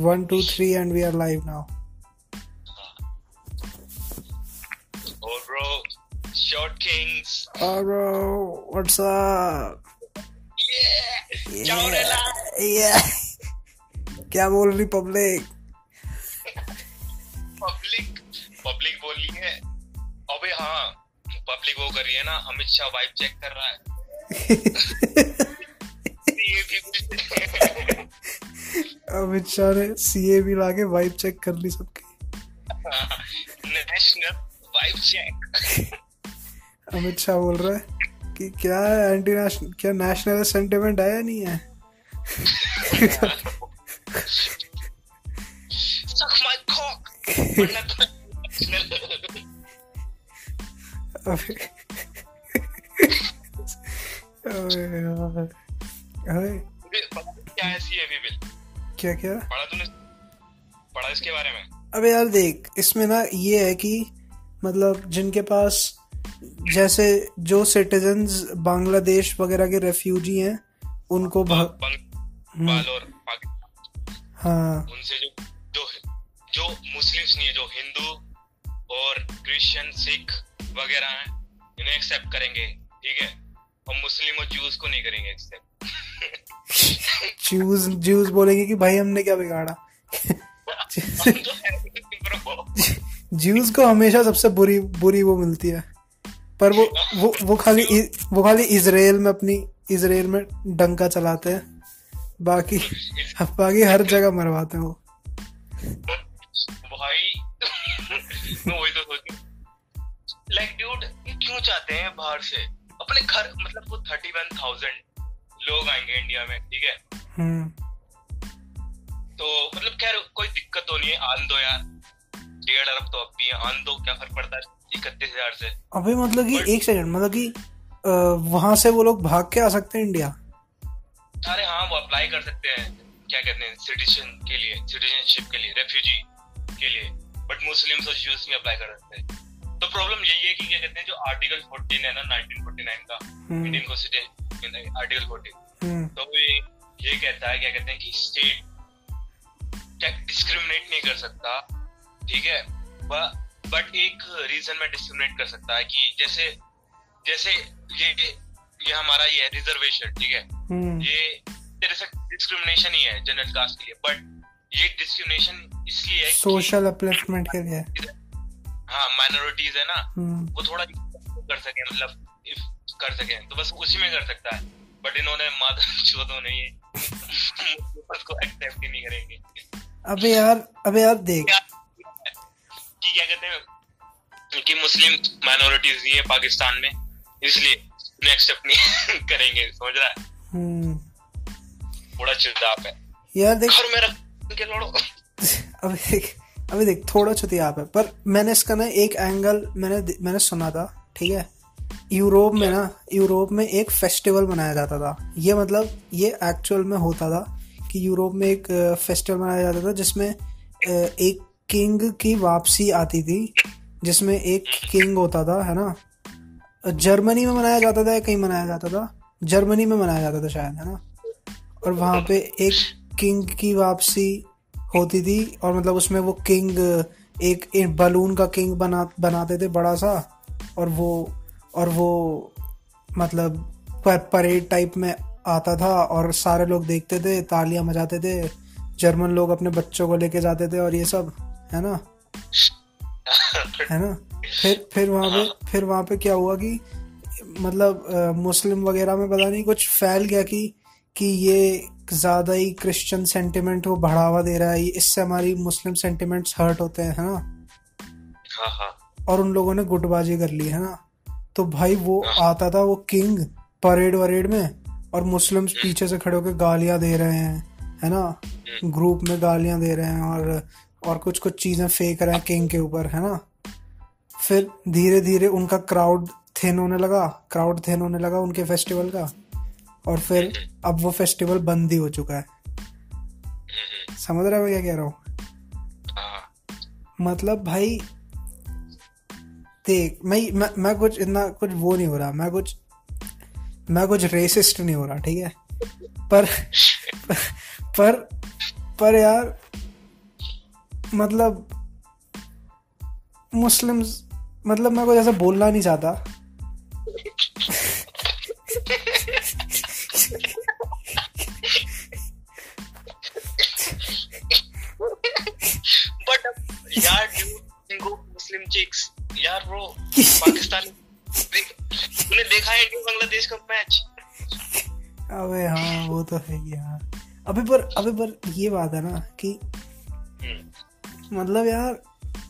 One, two, three, and we are live now. Oh, bro. Short Kings. Oh, bro, what's up? Yeah. Rela. Yeah. क्या बोल रही public public public बोल रही है अबे हाँ पब्लिक वो कर रही है ना अमित शाह वाइब चेक कर रहा है अमित शाह ने सीए भी लाके वाइब चेक कर ली सबकी। National vibe check Amit Shah बोल रहा है कि क्या है एंटी नेशनल क्या नेशनल सेंटिमेंट है? या नहीं है तो अबे। अबे अबे क्या है सीएबी बिल क्या क्या पढ़ा तूने पढ़ा इसके बारे में? अबे यार देख इसमें ना ये है कि मतलब जिनके पास जैसे जो सिटीजन्स बांग्लादेश वगैरह के रेफ्यूजी हैं उनको भा, बंग और हाँ। उनसे जो जो जो मुस्लिम्स नहीं है जो हिंदू और क्रिश्चियन सिख वगैरह हैं इन्हें एक्सेप्ट करेंगे ठीक है? और मुस्लिम और जूस को नहीं करेंगे एक्सेप्ट जूस जूस बोलेंगे कि भाई हमने क्या बिगाड़ा? जूस को हमेशा सबसे बुरी बुरी वो मिलती है। पर वो वो वो खाली वो खाली इसराइल में अपनी, इसराइल में डंका चलाते हैं। बाकी बाकी हर जगह मरवाते हैं वो। भाई वही तो लाइक ड्यूड ये क्यों चाहते हैं बाहर से? अपने घर मतलब वो थर्टी वन थाउज़ेंड लोग आएँगे इंडिया में ठीक है? हम्म। तो मतलब खैर कोई दिक्कत तो नहीं है आन दो यार। डेढ़ अरब तो अब भी है आन दो क्या फ़र्क पड़ता है? इकतीस हज़ार से। अबे मतलब कि एक सेकंड मतलब कि वहाँ से वो लोग भाग के आ सकते हैं इंडिया अरे हाँ वो अप्लाई कर सकते हैं। क्या कहते हैं? सिटीजन के लिए सिटीजनशिप के लिए रेफ्यूजी के लिए। बट मुस्लिम्स और ज्यूज नहीं अप्लाई कर सकते हैं। तो प्रॉब्लम यही है कि क्या कहते हैं जो आर्टिकल 14 है ना 1949 का हम्म। Indian constitution article 14 hmm. तो ये ये कहता है क्या कहते हैं कि स्टेट डिस्क्रिमिनेट नहीं कर सकता ठीक है? बट एक रीजन में डिस्क्रिमिनेट कर सकता है कि जैसे जैसे ये ये हमारा ये रिजर्वेशन ठीक है? हम्म। ये तेरे से डिस्क्रिमिनेशन ही है जनरल कास्ट के लिए बट ये डिस्क्रिमिनेशन इसलिए है सोशल अपलिफ्टमेंट के लिए। हाँ माइनॉरिटीज है ना हम्म। वो थोड़ा कर सके मतलब कर सके। तो बस उसी में कर सकता है। बट इन्होंने माता चौधों ने ये उसको एक्सेप्ट ही नहीं करेंगे। अबे यार अबे यार देख। कि क्या कहते हैं? कि मुस्लिम माइनॉरिटीज नहीं है पाकिस्तान में। इसलिए उन्हें एक्सेप्ट नहीं करेंगे समझ रहा है? हम्म। थोड़ा चिड़दाप है। यार देख घर में रख के लड़ो। अबे देख अबे देख थोड़ा छुतियाप है। पर मैंने इसका ना एक एंगल मैंने मैंने सुना था ठीक है? यूरोप में ना यूरोप में एक फेस्टिवल मनाया जाता था। ये मतलब ये एक्चुअल में होता था कि यूरोप में एक फेस्टिवल मनाया जाता था जिसमें एक किंग की वापसी आती थी जिसमें एक किंग होता था है ना? जर्मनी में मनाया जाता था या कहीं मनाया जाता था? जर्मनी में मनाया जाता था शायद है ना? और वहाँ पे एक किंग की वापसी होती थी और मतलब उसमें वो किंग एक, एक बलून का किंग बना बनाते थे बड़ा सा और वो और वो मतलब पर, परेड टाइप में आता था और सारे लोग देखते थे तालियाँ मजाते थे जर्मन लोग अपने बच्चों को लेके जाते थे और ये सब है ना? है ना? फिर फिर वहाँ पे फिर वहाँ पे क्या हुआ कि मतलब अ, मुस्लिम वगैरह में पता नहीं कुछ फैल गया कि कि ये ज़्यादा ही क्रिश्चियन सेंटिमेंट को बढ़ावा दे रहा है। इससे हमारी मुस्लिम सेंटिमेंट्स हर्ट होते हैं है ना? हाँ हाँ। और उन लोगों ने गुटबाजी कर ली है ना? तो भाई वो आता था वो किंग परेड वरेड में और मुस्लिम्स पीछे से खड़े होकर गालियाँ दे रहे हैं है ना? ग्रुप में गालियाँ दे रहे हैं और और कुछ कुछ चीज़ें फेंक रहे हैं किंग के ऊपर है ना? फिर धीरे धीरे उनका क्राउड थिन होने लगा क्राउड थिन होने लगा उनके फेस्टिवल का और फिर अब वो फेस्टिवल बंद ही हो चुका है। समझ रहे हो मैं क्या कह रहा हूँ? हाँ। मतलब भाई देख, मैं मैं मैं कुछ इतना कुछ वो नहीं हो रहा, मैं कुछ मैं कुछ रेसिस्ट नहीं हो रहा, ठीक है? पर पर पर यार मतलब मुस्लिम्स मतलब मैं कुछ ऐसा बोलना नहीं चाहता। यार मुस्लिम चिक्स यार ब्रो पाकिस्तान तूने देखा है इंडिया बांग्लादेश का मैच अबे हाँ वो तो है ही यार। अबे पर अबे पर ये बात है ना कि मतलब यार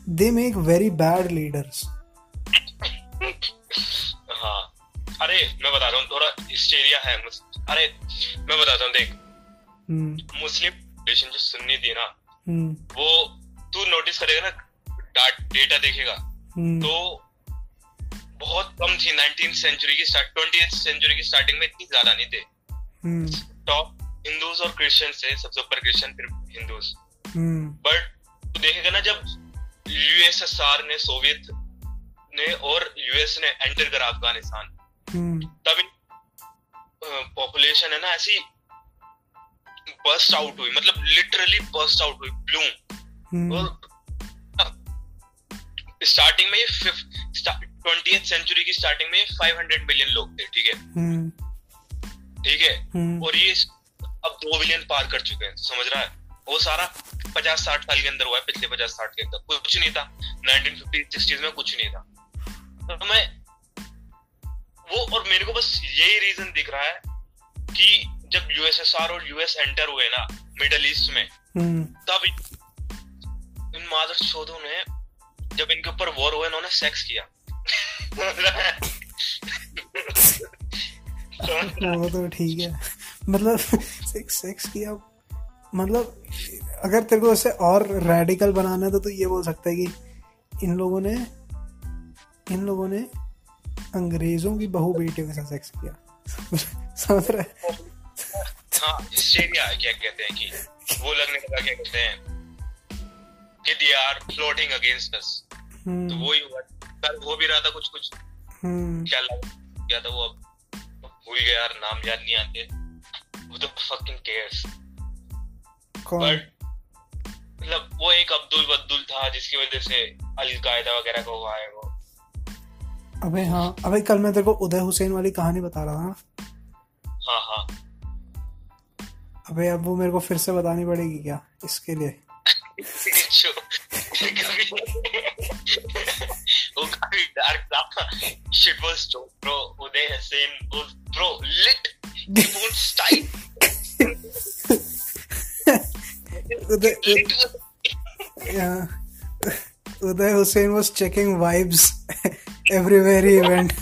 they make very bad leaders हाँ। अरे मैं बता रहा हूँ थोड़ा हिस्टेरिया है अरे मैं बताता हूँ देख। हम्म। मुस्लिम population जो सुन्नी थी ना हम्म। वो तू नोटिस करेगा ना डेटा देखेगा हम्म तो बहुत कम थी 19th सेंचुरी की स्टार्ट 20th सेंचुरी की स्टार्टिंग में इतनी ज़्यादा नहीं थे। हम्म। टॉप हिंदूज और क्रिश्चियन थे सबसे ऊपर क्रिश्चियन फिर हिंदूज हम्म। बट देखेगा ना जब यूएसएसआर ने सोवियत ने और यूएस ने एंटर करा अफ़गानिस्तान हम्म। तब पॉपुलेशन है ना ऐसी बस्ट आउट हुई मतलब लिटरली बस्ट आउट हुई ब्लूम हम्म। और स्टार्टिंग में ट्वेंटी सेंचुरी की स्टार्टिंग में 500 मिलियन लोग थे ठीक है? हम्म। ठीक है? हम्म। और ये अब दो बिलियन पार कर चुके हैं समझ रहा है? वो सारा पचास साठ साल के अंदर हुआ है पिछले पचास साठ के अंदर। कुछ नहीं था। 1950 सिक्सटीज में कुछ नहीं था। तो मैं वो और मेरे को बस यही रीजन दिख रहा है कि जब यूएसएसआर और यूएस एंटर हुए ना मिडल ईस्ट में हम्म। तब इन मादर चौधों ने जब इनके ऊपर वॉर हुआ इन्होंने सेक्स किया। वो तो ठीक है। मतलब सेक्स सेक्स किया। मतलब अगर तेरे को उसे और रेडिकल बनाना है तो तू ये बोल सकता है कि इन लोगों ने इन लोगों ने अंग्रेज़ों की बहू बेटियों के साथ सेक्स किया। समझ रहा है? हाँ हिस्टेरिया क्या कहते हैं कि वो लगने लगा क्या कहते हैं? कि they are floating against us तो वो ही हुआ हो भी रहा था कुछ कुछ। हम्म। क्या लगा क्या था वो अब। भूल गया यार नाम याद नहीं आते। वो तो फकिंग केयर्स कौन? बट मतलब वो एक अब्दुल बद्दुल था जिसकी वजह से अलकायदा वगैरह का हुआ है वो। अबे हाँ अबे कल मैं तेरे को उदय हुसैन वाली कहानी बता रहा था। हाँ हाँ। अबे अब वो मेरे को फिर से बतानी पड़ेगी क्या इसके लिए? जो कभी वो काफी डार्क था shit was joke bro Uday Hussein was bro lit full style Uday lit yeah. Uday Hussein was checking vibes everywhere he went.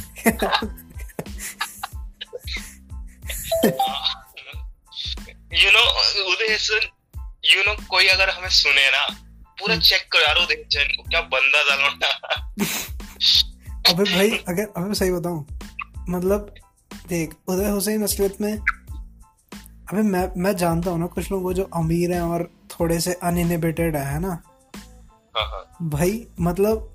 You know Uday Hussein you know कोई अगर हमें सुने ना पूरा चेक करो यार उदय हसन को क्या बंदा था लौंडा अबे भाई अगर अबे सही बताऊँ मतलब देख उदय हुसैन असलियत में अबे मैं मैं जानता हूँ ना कुछ लोग जो अमीर हैं और थोड़े से अनइनिबिटेड है ना? हाँ हाँ। भाई मतलब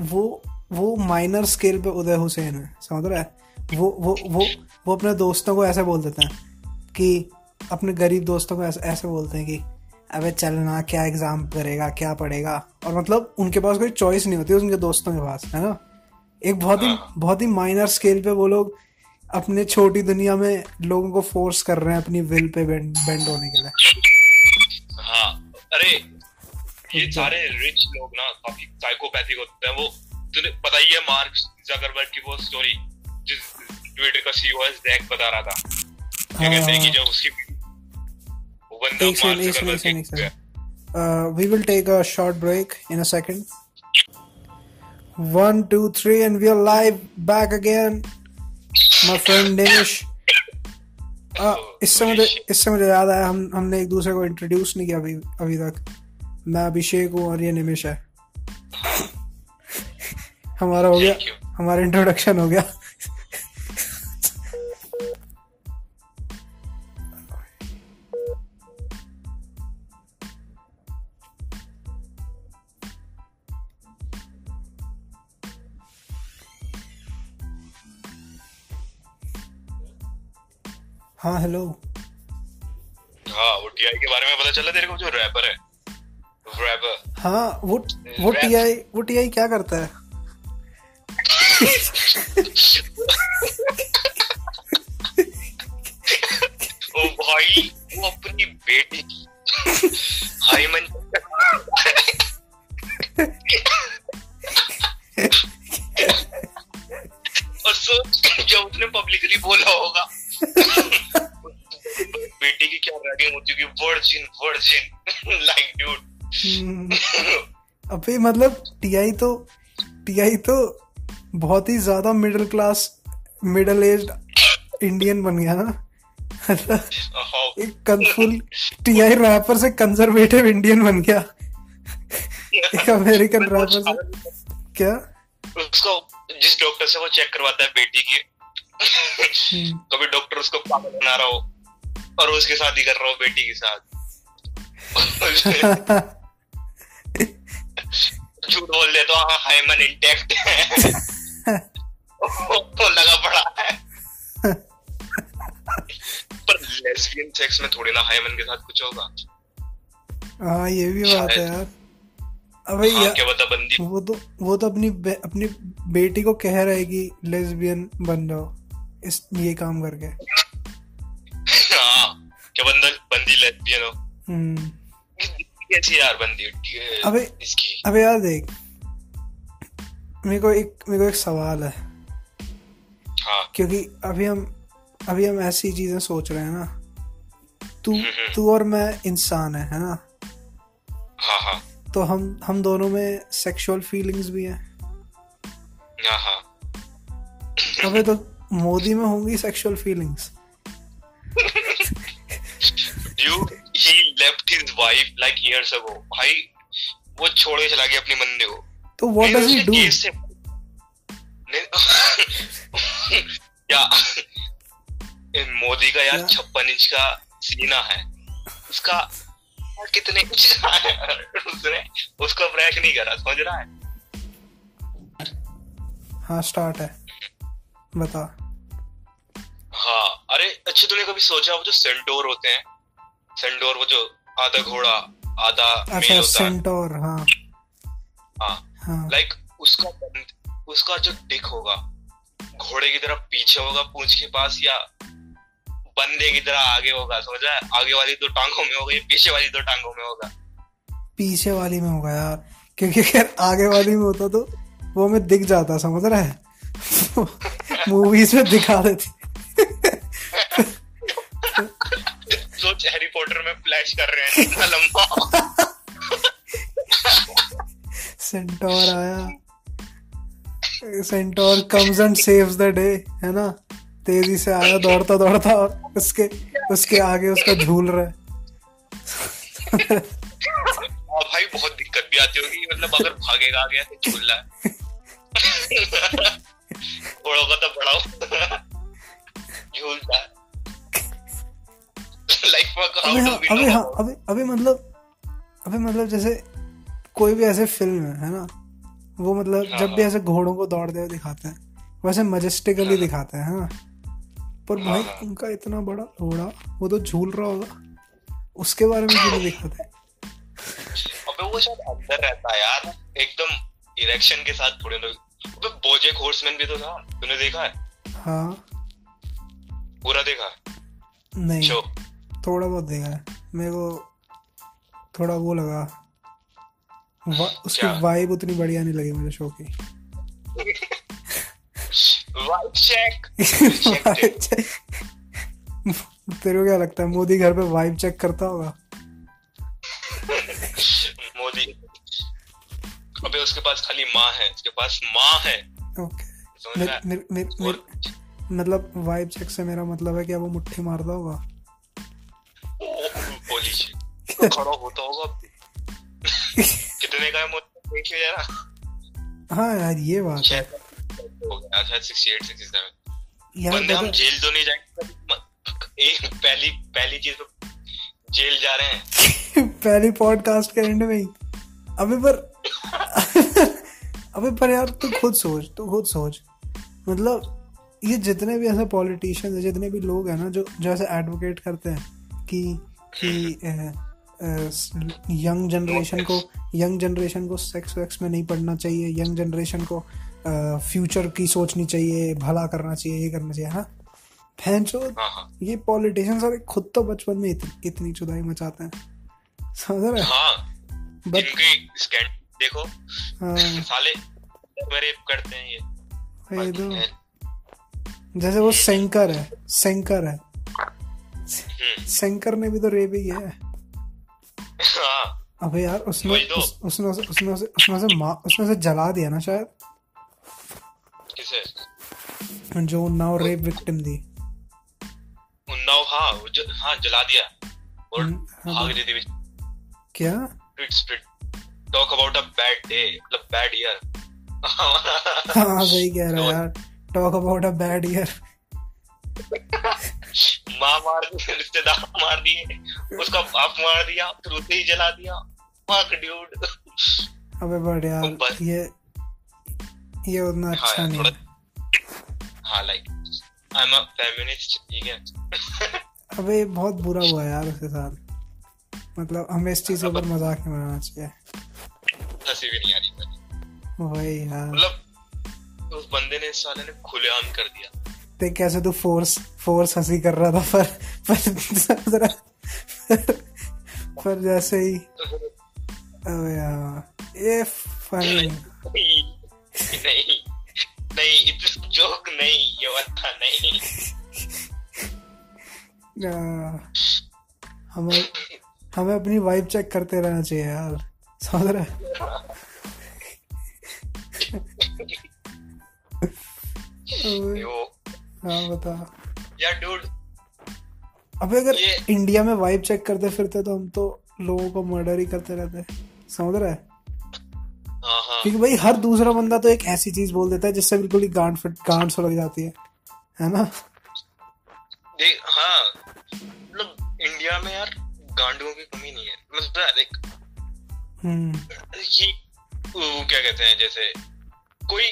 वो वो माइनर स्केल पे उदय हुसैन है समझ रहा है? वो वो वो वो अपने दोस्तों को ऐसे बोल देते हैं कि अपने गरीब दोस्तों को ऐसे ऐसे बोलते हैं कि अबे चलना क्या एग्ज़ाम करेगा क्या पढ़ेगा? और मतलब उनके पास कोई चॉइस नहीं होती उनके दोस्तों के पास है ना? एक बहुत ही बहुत ही माइनर स्केल पे वो लोग अपने छोटी दुनिया में लोगों को फोर्स कर रहे हैं अपनी विल पे बेंड बेंड होने के लिए। हाँ। अरे ये सारे रिच लोग ना काफ़ी साइकोपैथिक होते हैं वो तुझे पता ही है मार्क जकरबर्ग की वो स्टोरी जिस ट्विटर का सीईओ है जैक बता रहा था। क्या हाँ, कहते हैं कि हाँ। जब उसकी बंदा एक सेकंड मार्क एक सेकंड एक जकरबर्ग सेकंड एक second uh, we will take a short break in a second. One two three and we are live back again. My friend Danish uh, इससे मुझे इससे मुझे याद आया हम हमने एक दूसरे को इंट्रोड्यूस नहीं किया अभी अभी तक। मैं अभिषेक हूँ और ये निमिष है। हमारा हो गया हमारा इंट्रोडक्शन हो गया। चला तेरे को जो रैपर है। रैपर हाँ वो वो. टीआई वो टीआई क्या करता है? ओ भाई वो अपनी बेटी। की हाईमन और सोच जब उसने पब्लिकली बोला होगा। वर्जिन वर्जिन लाइक ड्यूड अबे मतलब टीआई तो टीआई तो बहुत ही ज़्यादा middle class middle age Indian बन गया ना। मतलब एक कंफुल टीआई रैपर से कंजर्वेटिव इंडियन बन गया। एक अमेरिकन रैपर से क्या? उसको जिस डॉक्टर से वो चेक करवाता है बेटी की। हम्म, कभी डॉक्टर उसको पागल बना रहा हो और उसकी शादी कर रहा हो बेटी के साथ। झूठ बोल दे तो हाँ हाइमन इंटैक्ट है वो लगा पड़ा है पर लेस्बियन सेक्स में थोड़ी ना हाइमन के साथ कुछ होगा हाँ ये भी बात है यार। अबे हाँ यार क्या बता बंदी वो तो वो तो अपनी बे, अपनी बेटी को कह रहा है कि लेस्बियन बन जाओ इस ये काम करके। हाँ क्या बंदा बंदी लेस्बियन हो। हम्म। कैसी यार बंदी अबे- इसकी? अबे यार देख मेरे को एक मेरे को एक सवाल है। हाँ। क्योंकि अभी हम अभी हम ऐसी चीज़ें सोच रहे हैं ना। तू हम्म। तू और मैं इंसान है है ना? हाँ हाँ। तो हम हम दोनों में सेक्सुअल फीलिंग्स भी हैं। हाँ हाँ। अबे तो मोदी में होंगी sexual feelings Dude, left his wife like years ago. भाई वो छोड़ के चला गया अपनी बंदे को। तो what does he do in Modi का यार छप्पन इंच का सीना है। उसका कितने इंच का है? उसने उसको ब्रेक नहीं करा समझ रहा है? हाँ स्टार्ट है। बता। हाँ अरे अच्छा तूने कभी सोचा वो जो सेंटोर होते हैं? सेंटोर वो जो आधा घोड़ा आधा मेल अच्छा होता है। सेंटोर हाँ। हाँ। हाँ। लाइक उसका उसका जो डिक होगा घोड़े की तरह पीछे होगा पूंछ के पास या बंदे की तरह आगे होगा समझ है? आगे वाली दो टांगों में होगा या पीछे वाली दो टांगों में होगा? पीछे वाली में होगा यार क्योंकि अगर आगे वाली में होता तो वो हमें दिख जाता समझ रहा है? मूवीज़ में दिखा देती। सोच हैरी पॉटर में फ्लैश कर रहे हैं इतना लंबा। सेंटोर आया। Centaur comes and saves the day है ना? तेज़ी से आया दौड़ता दौड़ता और उसके उसके आगे उसका झूल रहा है। और भाई बहुत दिक्कत भी आती होगी मतलब अगर भागेगा आगे ऐसे झूल रहा है। थोड़ा तो बड़ा झूलता है। अबे हाँ अबे हाँ अबे अबे मतलब अबे मतलब जैसे कोई भी ऐसे फ़िल्म है है ना? वो मतलब हाँ, जब भी ऐसे घोड़ों को दौड़ते हुए दिखाते हैं वैसे मजेस्टिकली हाँ, दिखाते हैं है ना? पर हाँ, भाई हाँ। उनका इतना बड़ा घोड़ा वो तो झूल रहा होगा। उसके बारे में क्यों दिखाते? अबे वो शायद अंदर रहता है यार एकदम इरेक्शन के साथ थोड़े लोग। अबे बोजेक हॉर्समैन भी तो था तूने देखा है? हाँ। पूरा देखा? नहीं। शो। थोड़ा बहुत देखा है मेरे को थोड़ा वो लगा। वा, उसकी वाइब उतनी बढ़िया नहीं लगी मुझे शो की। तेरे को क्या लगता है मोदी घर पे वाइब चेक करता होगा? मोदी। अबे उसके पास खाली माँ है उसके पास माँ है। ओके और मेर, मतलब वाइब चेक से मेरा मतलब है कि वो मुट्ठी मारता होगा। तो खड़ा होता होगा कितने का है देखिए जरा हाँ यार ये बात है शायद गया शायद 68 67 यार बंदे हम जेल तो नहीं जाएँगे एक पहली पहली चीज़ तो जेल जा रहे हैं पहली पॉडकास्ट के एंड में ही अबे पर अबे पर यार तू खुद सोच तू खुद सोच मतलब ये जितने भी ऐसे पॉलिटिशियंस हैं जितने भी लोग हैं ना जो जो ऐसे एडवोकेट करते हैं कि कि यंग जनरेशन को यंग जनरेशन को सेक्स वेक्स में नहीं पढ़ना चाहिए यंग जनरेशन को फ्यूचर की सोचनी चाहिए भला करना चाहिए ये करना चाहिए हाँ भैंसो हाँ ये पॉलिटिशियन सारे खुद तो बचपन में इतनी इतनी चुदाई मचाते हैं। समझ रहे हाँ? बट स्कैंड देखो हाँ। साले रेप करते हैं ये। ये तो जैसे वो सेंकर है सेंकर है। हम्म, सेंकर ने भी तो रेप ही किया है। हाँ। अबे यार उसने तो। उस, उसने उसे उसने उसे उसने उसे मा, उसने उसे जला दिया ना शायद। किसे? जो उन्नाव रेप विक्टिम थी। उन्नाव हाँ ज, हाँ जला दिया। और हम्म, हाँ, भाग रही थी। क्या? Tweet spirit talk about a bad day मतलब बैड ईयर हाँ सही कह रहा है यार। Talk about a bad year माँ मार दी रिश्तेदार मार दिए। उसका बाप मार दिया फिर उसे ही जला दिया। फक ड्यूड अबे बट यार बस। ये ये उतना हाँ अच्छा यार, नहीं हाँ। Like I am a feminist ठीक है। अबे बहुत बुरा हुआ यार उसके साथ। मतलब हमें इस चीज़ के ऊपर मज़ाक नहीं बनाना चाहिए। हँसी भी नहीं आ रही वही यार। मतलब उस बंदे ने इस साले ने खुलेआम कर दिया। देख कैसे तू फोर्स फोर्स हँसी कर रहा था पर पर जरा पर जैसे ही ये फनी नहीं नहीं इतना जोक नहीं ये वाला नहीं। हमें हमें अपनी वाइब चेक करते रहना चाहिए यार समझ रहे वो हाँ बता। यार डूड अबे अगर ये- इंडिया में वाइब चेक करते फिरते तो हम तो लोगों को मर्डर ही करते रहते समझ रहे हाँ? हाँ क्योंकि भाई हर दूसरा बंदा तो एक ऐसी चीज़ बोल देता है जिससे बिल्कुल ही गांड फिट गांड सा जाती है। है ना? देख हाँ। मतलब इंडिया में यार गांडुओं की कमी नहीं है। मतलब लाइक हम्म। क्या कहते हैं जैसे कोई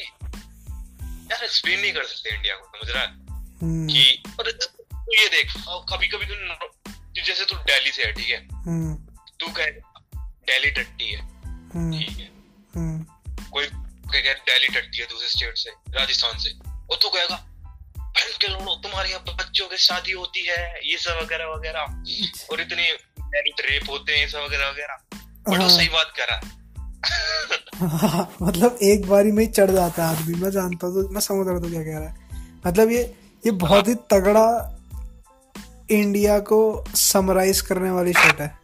यार एक्सप्लेन नहीं कर सकते इंडिया को समझ रहा है? हम्म। कि और तू ये देख कभी कभी तू जैसे तू दिल्ली से है ठीक है? हम्म। तू कहे दिल्ली टट्टी है हम्म। ठीक है? कोई कहे दिल्ली टट्टी है दूसरे स्टेट से राजस्थान से और तू कहेगा "बहन के लोड़ो तुम्हारे यहाँ बच्चों की शादी होती है ये सब वगैरह वगैरह। और इतने रेप होते हैं ये सब वगैरह वगैरह। बट वो हाँ। सही बात कर रहा हाँ, मतलब एक बारी में ही चढ़ जाता है आदमी मैं जानता हूँ तो मैं समझ रहा हूँ क्या कह रहा है। मतलब ये ये बहुत ही तगड़ा इंडिया को समराइज करने वाली शर्ट है।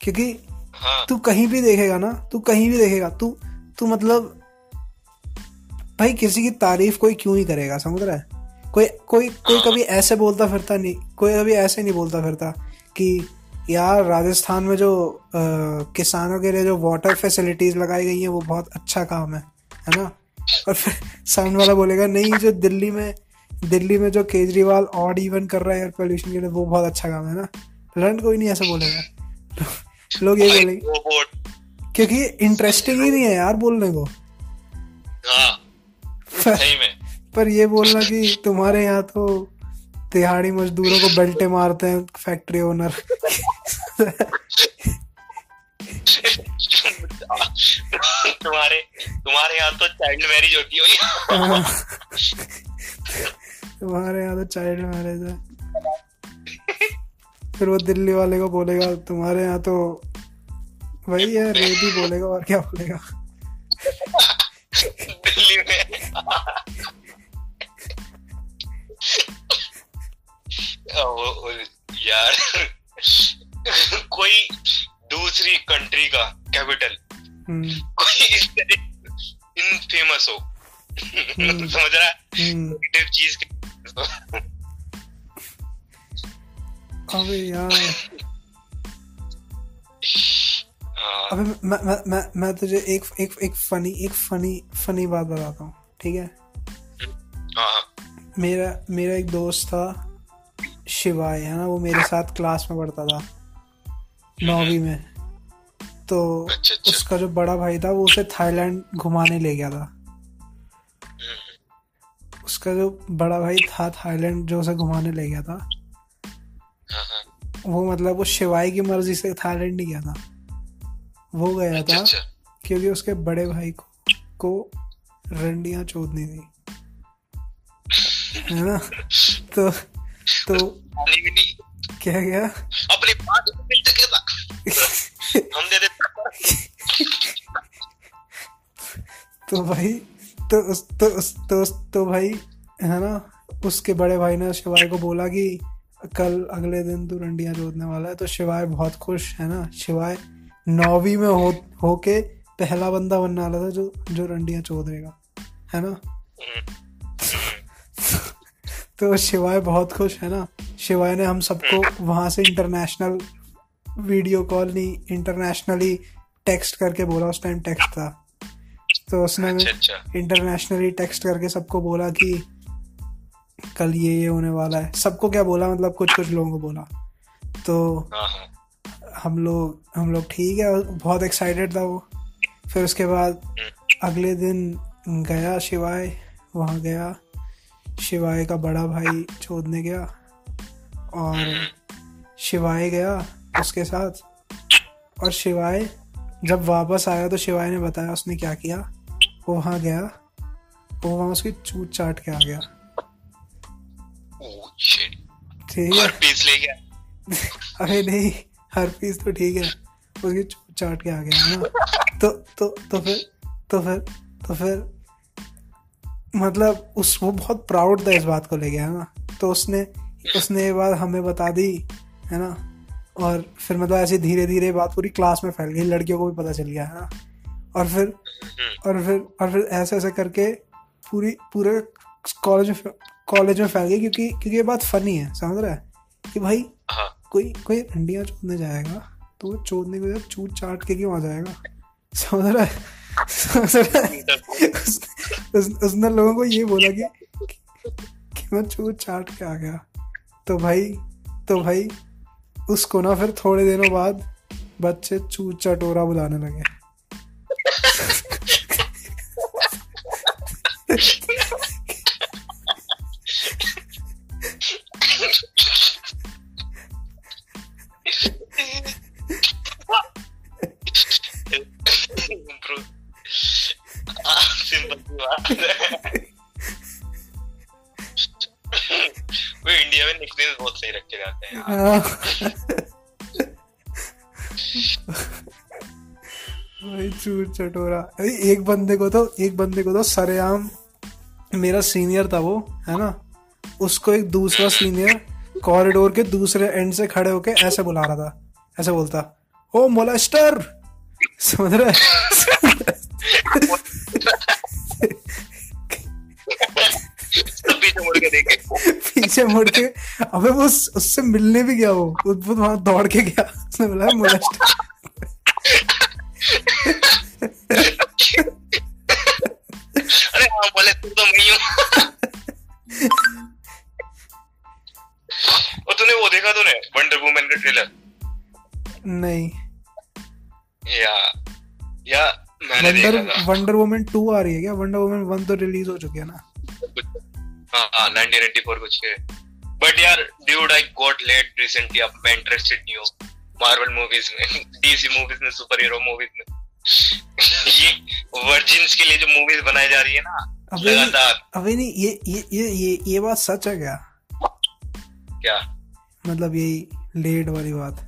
क्योंकि हाँ। तू कहीं भी देखेगा ना तू कहीं भी देखेगा तू तू मतलब भाई किसी की तारीफ़ कोई क्यों ही करेगा समझ रहा है? कोई कोई कोई कभी ऐसे बोलता फिरता नहीं कोई कभी ऐसे नहीं बोलता फिरता कि यार राजस्थान में जो अ, किसानों के लिए जो वाटर फैसिलिटीज़ लगाई गई है वो बहुत अच्छा काम है है ना? और फिर सामने वाला बोलेगा नहीं जो दिल्ली में दिल्ली में जो केजरीवाल ऑड इवन कर रहा है एयर पोल्यूशन के लिए वो बहुत अच्छा काम है ना? लंड कोई नहीं ऐसा बोलेगा। लोग ये बोलेंगे। क्योंकि इंटरेस्टिंग ही नहीं है यार बोलने को। हाँ पर, सही में। पर ये बोलना कि तुम्हारे यहाँ तो तिहाड़ी मजदूरों को बेल्टे मारते हैं फैक्ट्री ओनर। तुम्हारे तुम्हारे यहाँ तो चाइल्ड मैरिज होती होगी तुम्हारे यहाँ तो चाइल्ड मैरिज है। फिर वो दिल्ली वाले को बोलेगा तुम्हारे यहाँ तो वही है ही बोलेगा और क्या बोलेगा? दिल्ली में। वो, यार। कोई दूसरी कंट्री का कैपिटल हम्म, कोई इस तरह इनफेमस हो। समझ रहा है? हम्म, चीज़ के अबे यार। हाँ, अबे मैं मैं मैं मैं तुझे एक एक एक फनी एक फनी फनी बात बताता हूँ ठीक है? हाँ हाँ। मेरा मेरा एक दोस्त था शिवाय है ना? वो मेरे साथ क्लास में पढ़ता था नौवीं में। तो अच्छा अच्छा। उसका जो बड़ा भाई था वो उसे थाईलैंड घुमाने ले गया था। उसका जो बड़ा भाई था थाईलैंड जो उसे घुमाने ले गया था हाँ हाँ। वो मतलब वो शिवाय की मर्ज़ी से थाईलैंड नहीं गया था। वो गया अच्छा था क्योंकि उसके बड़े भाई को को रंडियाँ चोदनी थी। है ना? तो तो पानी भी नहीं। क्या गया? अपनी बात मिल सके था हम दे देते तो भाई तो उस तो उस तो उस तो भाई है ना उसके बड़े भाई ने शिवाय को बोला कि कल अगले दिन तू रंडियाँ जोतने वाला है तो शिवाय बहुत खुश है ना? शिवाय नौवीं में हो होके पहला बंदा बनने वाला था जो जो रंडियाँ चोदेगा है ना? तो शिवाय बहुत खुश है ना? शिवाय ने हम सबको वहाँ से इंटरनेशनल वीडियो कॉल नहीं इंटरनेशनली टेक्स्ट करके बोला उस टाइम टेक्स्ट था। तो उसने अच्छा अच्छा। इंटरनेशनली टेक्स्ट करके सबको बोला कि कल ये ये होने वाला है। सबको क्या बोला? मतलब कुछ कुछ लोगों को बोला। तो हाँ हाँ। हम लोग हम लोग ठीक है बहुत एक्साइटेड था वो। फिर उसके बाद अगले दिन गया शिवाय वहाँ गया। शिवाय का बड़ा भाई छोड़ने गया। और शिवाय गया उसके साथ। और शिवाय जब वापस आया तो शिवाय ने बताया उसने क्या किया। वो वहाँ गया वो वहाँ उसकी चूत चाट के आ गया। ठीक है। ले गया। अरे नहीं हर पीस तो ठीक है। उसकी चूत चाट के आ गया ना? तो तो तो फिर तो फिर तो फिर मतलब उस वो बहुत प्राउड था इस बात को लेके है ना? तो उसने उसने ये बात हमें बता दी है ना? और फिर मतलब ऐसे धीरे धीरे बात पूरी क्लास में फैल गई लड़कियों को भी पता चल गया है ना? और फिर और फिर और फिर ऐसे ऐसे करके पूरी पूरे कॉलेज में कॉलेज में फैल गई क्योंकि क्योंकि ये बात फनी है समझ रहा है? कि भाई हाँ। कोई कोई अंडियाँ चोदने जाएगा तो वो चोदने को जब चूट चाट के क्यों आ जाएगा? समझ रहा है? समझ रहा है? उस, उस, उसने लोगों को ये बोला कि कि मैं चूट चाट के आ गया। तो भाई तो भाई, उसको ना फिर थोड़े दिनों बाद बच्चे चूचा टोरा बुलाने लगे। भाई चूट चटोरा। अरे, एक बंदे को तो एक बंदे को तो सरेआम मेरा सीनियर था वो, है ना? उसको एक दूसरा सीनियर कॉरिडोर के दूसरे एंड से खड़े होके ऐसे बुला रहा था। ऐसे बोलता, ओ मोलेस्टर समझ रहे है? तो पीछे मुड़ के देखे। पीछे मुड़ के अबे वो उस- उससे मिलने भी गया वो वो वहाँ दौड़ के गया। उसने बोला मोलेस्टर अरे हाँ बोले तू तो मैं ही। और तूने वो देखा तूने वंडर वुमन का ट्रेलर नहीं। या या मैंने वंडर देखा था। वंडर वुमन टू आ रही है क्या? वंडर वुमन वन तो रिलीज़ हो चुकी है ना। हाँ हाँ 1984 कुछ के। बट यार dude I got late recently अब मैं इंटरेस्टेड नहीं हूँ मार्वल मूवीज़ में डीसी मूवीज़ में सुपर हीरो मूवीज़ में। ये वर्जिन्स के लिए जो मूवीज़ बनाई जा रही है ना अबे लगातार। अबे नहीं ये ये ये ये ये बात सच है क्या? क्या? मतलब यही लेट वाली बात।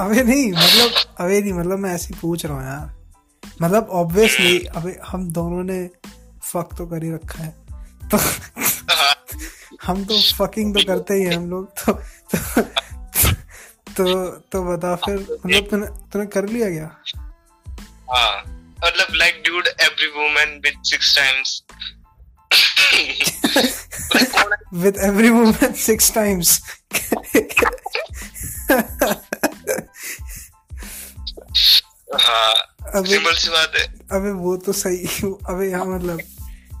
अबे नहीं मतलब अबे नहीं मतलब मैं ऐसे ही पूछ रहा हूँ यार। मतलब ऑब्वियसली अबे हम दोनों ने फक तो कर ही रखा है। तो हम तो फकिंग तो करते ही हैं हम लोग तो तो तो, तो बता फिर मतलब तूने तूने कर लिया क्या? हाँ मतलब like dude every woman with six times with every woman six times अबे सिंपल सी बात है। अबे वो तो सही अबे यहाँ मतलब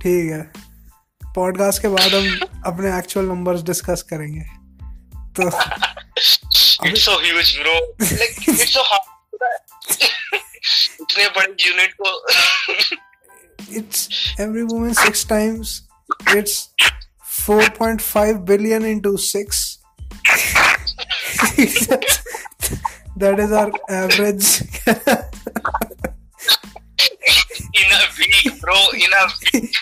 ठीक है। पॉडकास्ट के बाद हम अपने एक्चुअल नंबर्स डिस्कस करेंगे। तो it's so huge bro like it's so इतने बड़े यूनिट को। It's every woman six times it's 4.5 billion into 6 that is our average. in a week, bro. In a week.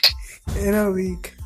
in a week.